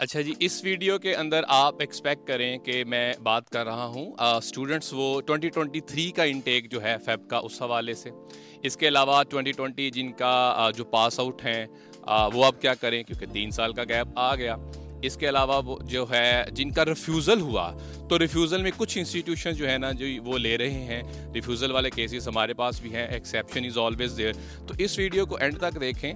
اچھا جی اس ویڈیو کے اندر آپ ایکسپیکٹ کریں کہ میں بات کر رہا ہوں۔ اسٹوڈنٹس وہ 2023 کا انٹیک جو ہے فیب کا، اس حوالے سے۔ اس کے علاوہ 2020 جن کا جو پاس آؤٹ ہیں وہ اب کیا کریں؟ کیونکہ تین سال کا گیپ آ گیا۔ اس کے علاوہ وہ جو ہے، جن کا ریفیوزل ہوا، تو ریفیوزل میں کچھ انسٹیٹیوشن جو ہے نا، جو وہ لے رہے ہیں۔ ریفیوزل والے کیسز ہمارے پاس بھی ہیں ایکسیپشن از آلویز دیئر تو اس ویڈیو کو اینڈ تک دیکھیں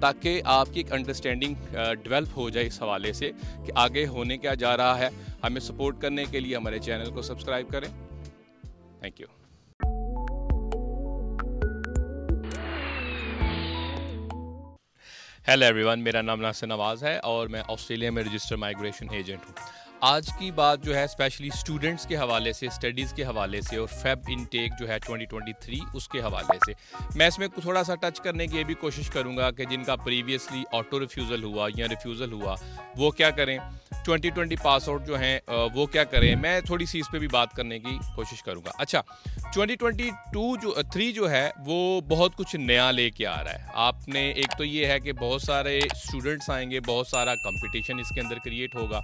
تاکہ آپ کی ایک انڈرسٹینڈنگ ڈیولپ ہو جائے اس حوالے سے کہ آگے ہونے کیا جا رہا ہے۔ ہمیں سپورٹ کرنے کے لیے ہمارے چینل کو سبسکرائب کریں۔ Thank you hello everyone میرا نام ناصر نواز ہے اور میں آسٹریلیا میں رجسٹر مائگریشن ایجنٹ ہوں۔ آج کی بات جو ہے اسپیشلی اسٹوڈنٹس کے حوالے سے اسٹڈیز کے حوالے سے اور فیب انٹیک جو ہے 2023 اس کے حوالے سے۔ میں اس میں تھوڑا سا ٹچ کرنے کی یہ بھی کوشش کروں گا کہ جن کا پریویسلی آٹو ریفیوزل ہوا یا ریفیوزل ہوا، وہ کیا کریں۔ 2020 پاس آؤٹ جو ہیں وہ کیا کریں؟ میں تھوڑی سی اس پہ بھی بات کرنے کی کوشش کروں گا۔ اچھا 2022 جو تھری جو ہے، وہ بہت کچھ نیا لے کے آ رہا ہے۔ آپ نے ایک تو یہ ہے کہ بہت سارے اسٹوڈنٹس آئیں گے، بہت سارا کمپٹیشن اس کے اندر کریٹ ہوگا۔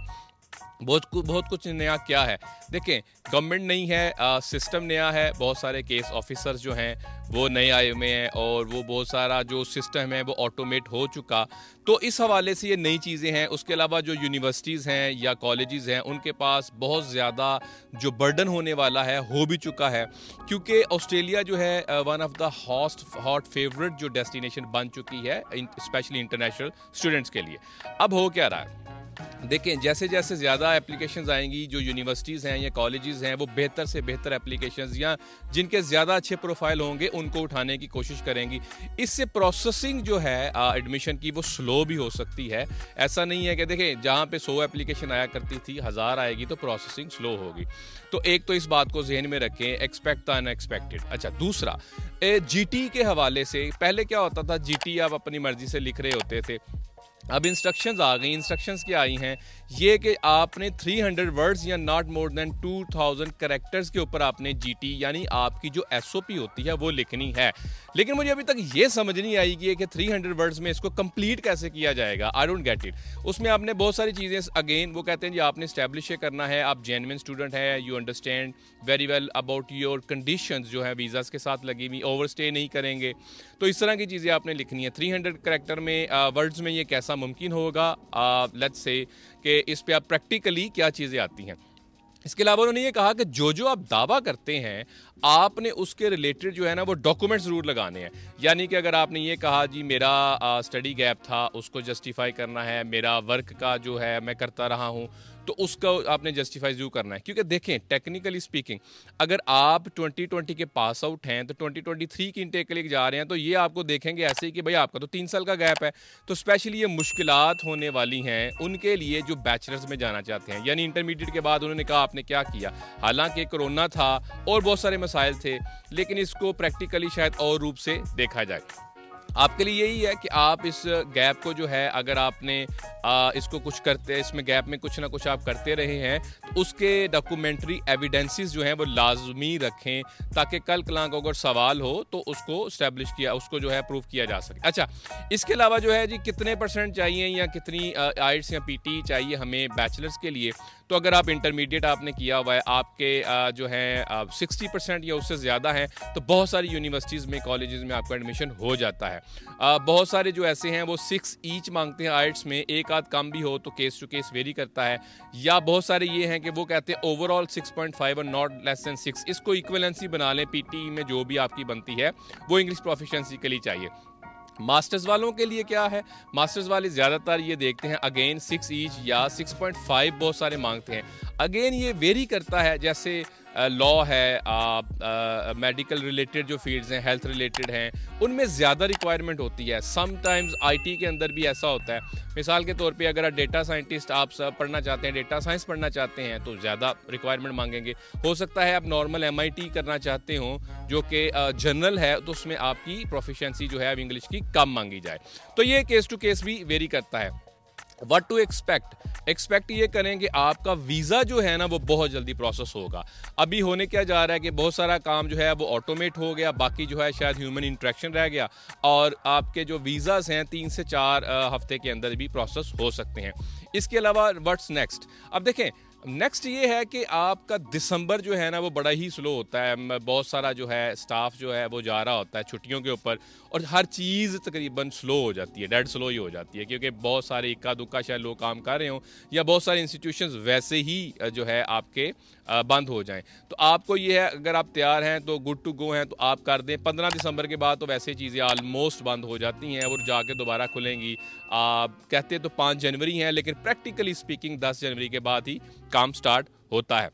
بہت بہت کچھ نیا کیا ہے۔ دیکھیں گورنمنٹ نہیں ہے سسٹم نیا ہے۔ بہت سارے کیس آفیسرز جو ہیں، وہ نئے آئے ہوئے ہیں اور وہ بہت سارا جو سسٹم ہے، وہ آٹومیٹ ہو چکا۔ تو اس حوالے سے یہ نئی چیزیں ہیں۔ اس کے علاوہ جو یونیورسٹیز ہیں یا کالجز ہیں، ان کے پاس بہت زیادہ جو برڈن ہونے والا ہے، ہو بھی چکا ہے۔ کیونکہ آسٹریلیا جو ہے one of the host hot favourite جو ڈیسٹینیشن بن چکی ہے اسپیشلی انٹرنیشنل اسٹوڈنٹس کے لیے۔ اب ہو کیا رہا ہے؟ دیکھیں، جیسے جیسے زیادہ اپلیکیشنز آئیں گی، جو یونیورسٹیز ہیں یا کالجز ہیں، وہ بہتر سے بہتر اپلیکیشنز یا جن کے زیادہ اچھے پروفائل ہوں گے، ان کو اٹھانے کی کوشش کریں گی۔ اس سے پروسیسنگ جو ہے ایڈمیشن کی، وہ سلو بھی ہو سکتی ہے۔ ایسا نہیں ہے کہ دیکھیں، جہاں پہ سو اپلیکیشن آیا کرتی تھی، ہزار آئے گی تو پروسیسنگ سلو ہوگی۔ تو ایک تو اس بات کو ذہن میں رکھیں ایکسپیکٹ ان ایکسپیکٹڈ اچھا دوسرا جی ٹی کے حوالے سے پہلے کیا ہوتا تھا؟ جی ٹی آپ اپنی مرضی سے لکھ رہے ہوتے تھے۔ اب انسٹرکشنز آ گئی انسٹرکشنز کیا آئی ہیں؟ یہ کہ آپ نے 300 ہنڈریڈ ورڈز یا ناٹ مور دین 2000 کریکٹرز کے اوپر آپ نے جی ٹی یعنی آپ کی جو ایس او پی ہوتی ہے وہ لکھنی ہے۔ لیکن مجھے ابھی تک یہ سمجھ نہیں آئی گی کہ 300 ہنڈریڈ ورڈز میں اس کو کمپلیٹ کیسے کیا جائے گا۔ آئی ڈونٹ گیٹ اٹ اس میں آپ نے بہت ساری چیزیں اگین وہ کہتے ہیں جی آپ نے اسٹیبلش کرنا ہے، آپ جینوین اسٹوڈنٹ ہے you understand very well about your conditions جو ہے ویزاز کے ساتھ لگی ہوئی اوور اسٹے نہیں کریں گے۔ تو اس طرح کی چیزیں آپ نے لکھنی ہے 300 ہنڈریڈ کریکٹر میں ورڈز میں یہ کیسا ممکن ہوگا لیٹ سے کہ اس پہ آپ پریکٹیکلی کیا چیزیں آتی ہیں۔ اس کے علاوہ انہوں نے یہ کہا کہ جو جو آپ دعویٰ کرتے ہیں، آپ نے اس کے ریلیٹڈ جو ہے نا، وہ ڈاکومنٹ ضرور لگانے ہیں۔ یعنی کہ اگر آپ نے یہ کہا جی میرا اسٹڈی گیپ تھا، اس کو جسٹیفائی کرنا ہے، میرا ورک کا جو ہے میں کرتا رہا ہوں تو اس کا آپ نے جسٹیفائی ضرور کرنا ہے۔ کیونکہ دیکھیں ٹیکنیکلی اسپیکنگ اگر آپ ٹوئنٹی ٹوئنٹی کے پاس آؤٹ ہیں، تو ٹوئنٹی ٹوئنٹی تھری کی انٹیک کے لیے جا رہے ہیں، تو یہ آپ کو دیکھیں گے ایسے ہی کہ بھائی آپ کا تو تین سال کا گیپ ہے۔ تو اسپیشلی یہ مشکلات ہونے والی ہیں ان کے لیے جو بیچلرز میں جانا چاہتے ہیں۔ یعنی انٹرمیڈیٹ کے بعد انہوں نے کہا، آپ نے کیا کیا؟ حالانکہ کرونا تھا اور بہت سارے مسائل تھے، لیکن اس کو پریکٹیکلی شاید اور روپ سے دیکھا جائے۔ آپ کے لیے یہی ہے کہ آپ اس گیپ کو جو ہے، اگر آپ نے اس کو کچھ کرتے، اس میں گیپ میں کچھ نہ کچھ آپ کرتے رہے ہیں، تو اس کے ڈاکومنٹری ایویڈنسز جو ہیں وہ لازمی رکھیں تاکہ کل کلاں کو اگر سوال ہو تو اس کو اسٹیبلش کیا، اس کو جو ہے پروف کیا جا سکے۔ اچھا اس کے علاوہ جو ہے جی کتنے پرسنٹ چاہیے یا کتنی آئٹس یا پی ٹی چاہیے ہمیں بیچلرس کے لیے؟ تو اگر آپ انٹرمیڈیٹ آپ نے کیا ہوا ہے، آپ کے جو ہے سکسٹی پرسینٹ یا اس سے زیادہ ہیں، تو بہت ساری یونیورسٹیز میں کالجز میں آپ کا ایڈمیشن ہو جاتا ہے۔ بہت سارے جو ایسے ہیں وہ سکس ایچ مانگتے ہیں آئٹس میں، ایک آدھ کم بھی ہو تو کیس ٹو کیس ویری کرتا ہے۔ یا بہت سارے یہ ہیں کہ وہ کہتے ہیں overall six point five اور ناٹ لیس دین سکس اس کو ایکویلنسی بنا لیں پی ٹی میں جو بھی آپ کی بنتی ہے، وہ انگلش پروفیشنسی کے لیے چاہیے۔ ماسٹرز والوں کے لیے کیا ہے؟ ماسٹرز والے زیادہ تر یہ دیکھتے ہیں اگین سکس ایچ یا سکس پوائنٹ فائیو بہت سارے مانگتے ہیں۔ اگین یہ ویری کرتا ہے، جیسے لا ہے میڈیکل ریلیٹڈ جو فیلڈز ہیں ہیلتھ ریلیٹڈ ہیں، ان میں زیادہ ریکوائرمنٹ ہوتی ہے۔ سم ٹائمز آئی ٹی کے اندر بھی ایسا ہوتا ہے۔ مثال کے طور پہ اگر آپ ڈیٹا سائنٹسٹ آپ پڑھنا چاہتے ہیں ڈیٹا سائنس پڑھنا چاہتے ہیں، تو زیادہ ریکوائرمنٹ مانگیں گے۔ ہو سکتا ہے آپ نارمل ایم آئی ٹی کرنا چاہتے ہوں، جو کہ جنرل ہے، تو اس میں آپ کی پروفیشنسی جو ہے اب انگلش کی کم مانگی جائے۔ تو یہ کیس ٹو کیس بھی ویری کرتا ہے۔ وٹ ٹو ایکسپیکٹ ایکسپیکٹ یہ کریں کہ آپ کا ویزا جو ہے نا وہ بہت جلدی پروسیس ہوگا۔ ابھی ہونے کیا جا رہا ہے کہ بہت سارا کام جو ہے وہ آٹومیٹ ہو گیا، باقی جو ہے شاید ہیومن انٹریکشن رہ گیا اور آپ کے جو ویزاز ہیں تین سے چار ہفتے کے اندر بھی پروسیس ہو سکتے ہیں۔ اس کے علاوہ وٹس نیکسٹ اب دیکھیں نیکسٹ یہ ہے کہ آپ کا دسمبر جو ہے نا وہ بڑا ہی سلو ہوتا ہے۔ بہت سارا جو ہے اسٹاف جو ہے وہ جا رہا ہوتا ہے چھٹیوں کے اوپر اور ہر چیز تقریباً سلو ہو جاتی ہے ڈیڈ سلو ہی ہو جاتی ہے۔ کیونکہ بہت سارے اکا دکا شاید لوگ کام کر رہے ہوں یا بہت سارے انسٹیٹیوشنز ویسے ہی جو ہے آپ کے بند ہو جائیں۔ تو آپ کو یہ ہے، اگر آپ تیار ہیں تو گڈ ٹو گو ہیں تو آپ کر دیں۔ پندرہ دسمبر کے بعد تو ویسے چیزیں آلموسٹ بند ہو جاتی ہیں اور جا کے دوبارہ کھلیں گی۔ آپ کہتے تو پانچ جنوری ہیں، لیکن پریکٹیکلی اسپیکنگ دس جنوری کے بعد ہی کام سٹارٹ ہوتا ہے۔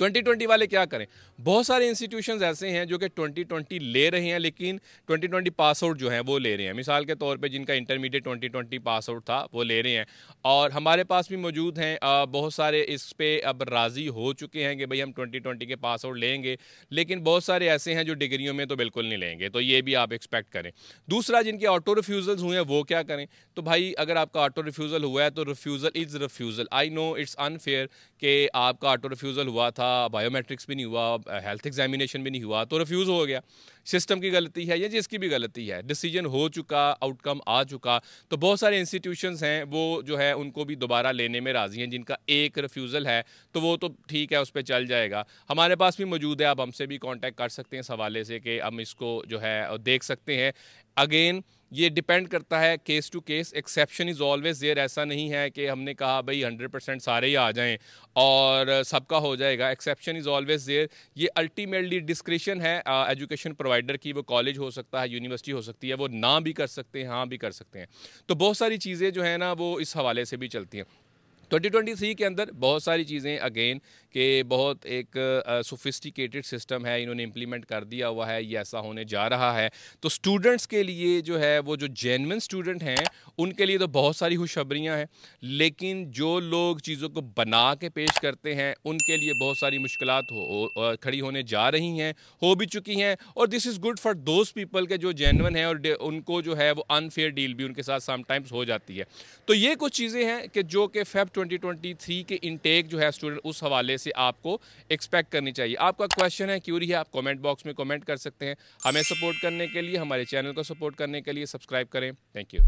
ٹوئنٹی ٹوئنٹی والے کیا کریں؟ بہت سارے انسٹیٹیوشنز ایسے ہیں جو کہ ٹوئنٹی ٹوئنٹی لے رہے ہیں، لیکن ٹوئنٹی ٹوئنٹی پاس آؤٹ جو ہیں وہ لے رہے ہیں۔ مثال کے طور پہ جن کا intermediate twenty twenty pass out تھا، وہ لے رہے ہیں۔ اور ہمارے پاس بھی موجود ہیں۔ بہت سارے اس پہ اب راضی ہو چکے ہیں کہ بھئی ہم ٹوئنٹی ٹوئنٹی کے پاس آؤٹ لیں گے، لیکن بہت سارے ایسے ہیں جو ڈگریوں میں تو بالکل نہیں لیں گے۔ تو یہ بھی آپ ایکسپیکٹ کریں۔ دوسرا، جن کے آٹو ریفیوزلز ہوئے ہیں، وہ کیا کریں؟ تو بھائی اگر آپ کا آٹو ریفیوزل ہوا ہے تو refusal is refusal I know it's unfair کہ آپ کا آٹو ریفیوزل ہوا تھا۔ بایو میٹرکس بھی نہیں ہوا uh, ہیلتھ ایگزامینیشن بھی نہیں ہوا، تو ریفیوز ہو گیا۔ سسٹم کی غلطی ہے یا جس کی بھی غلطی ہے ڈیسیجن ہو چکا آؤٹ کم آ چکا۔ تو بہت سارے انسٹیٹیوشنز ہیں، وہ جو ہے ان کو بھی دوبارہ لینے میں راضی ہیں، جن کا ایک ریفیوزل ہے، تو وہ تو ٹھیک ہے، اس پہ چل جائے گا۔ ہمارے پاس بھی موجود ہے، آپ ہم سے بھی کانٹیکٹ کر سکتے ہیں اس حوالے سے کہ ہم اس کو جو ہے دیکھ سکتے ہیں۔ اگین یہ ڈیپینڈ کرتا ہے case to case exception is always there ایسا نہیں ہے کہ ہم نے کہا بھائی ہنڈریڈ پرسینٹ سارے ہی آ جائیں اور سب کا ہو جائے گا. ایکسیپشن از آلویز دیر یہ الٹیمیٹلی ڈسکریشن ہے ایجوکیشن پرووائڈر کی. وہ کالج ہو سکتا ہے یونیورسٹی ہو سکتی ہے. وہ نہ بھی کر سکتے ہیں ہاں بھی کر سکتے ہیں. تو بہت ساری چیزیں جو ہیں نا وہ اس حوالے سے بھی چلتی ہیں. ٹوئنٹی ٹوئنٹی تھری کے اندر بہت ساری چیزیں اگین کہ بہت ایک سوفسٹیکیٹڈ سسٹم ہے، انہوں نے امپلیمنٹ کر دیا ہوا ہے، یہ ایسا ہونے جا رہا ہے۔ تو اسٹوڈنٹس کے لیے جو ہے، وہ جو جینون اسٹوڈنٹ ہیں، ان کے لیے تو بہت ساری خوشخبریاں ہیں۔ لیکن جو لوگ چیزوں کو بنا کے پیش کرتے ہیں، ان کے لیے بہت ساری مشکلات ہو کھڑی ہونے جا رہی ہیں، ہو بھی چکی ہیں۔ اور this is good for those people کے جو جینون ہیں اور ان کو جو ہے، وہ انفیئر ڈیل بھی ان کے ساتھ سم ٹائمس ہو جاتی ہے۔ تو یہ کچھ چیزیں ہیں کہ جو کہ فیب ٹوئنٹی ٹوئنٹی تھری کے انٹیک جو ہے اسٹوڈنٹ اس حوالے سے آپ کو ایکسپیکٹ کرنی چاہیے۔ آپ کا کویشچن ہے کیوری ہے، آپ کومنٹ باکس میں کومنٹ کر سکتے ہیں۔ ہمیں سپورٹ کرنے کے لیے، ہمارے چینل کو سپورٹ کرنے کے لیے سبسکرائب کریں۔ Thank you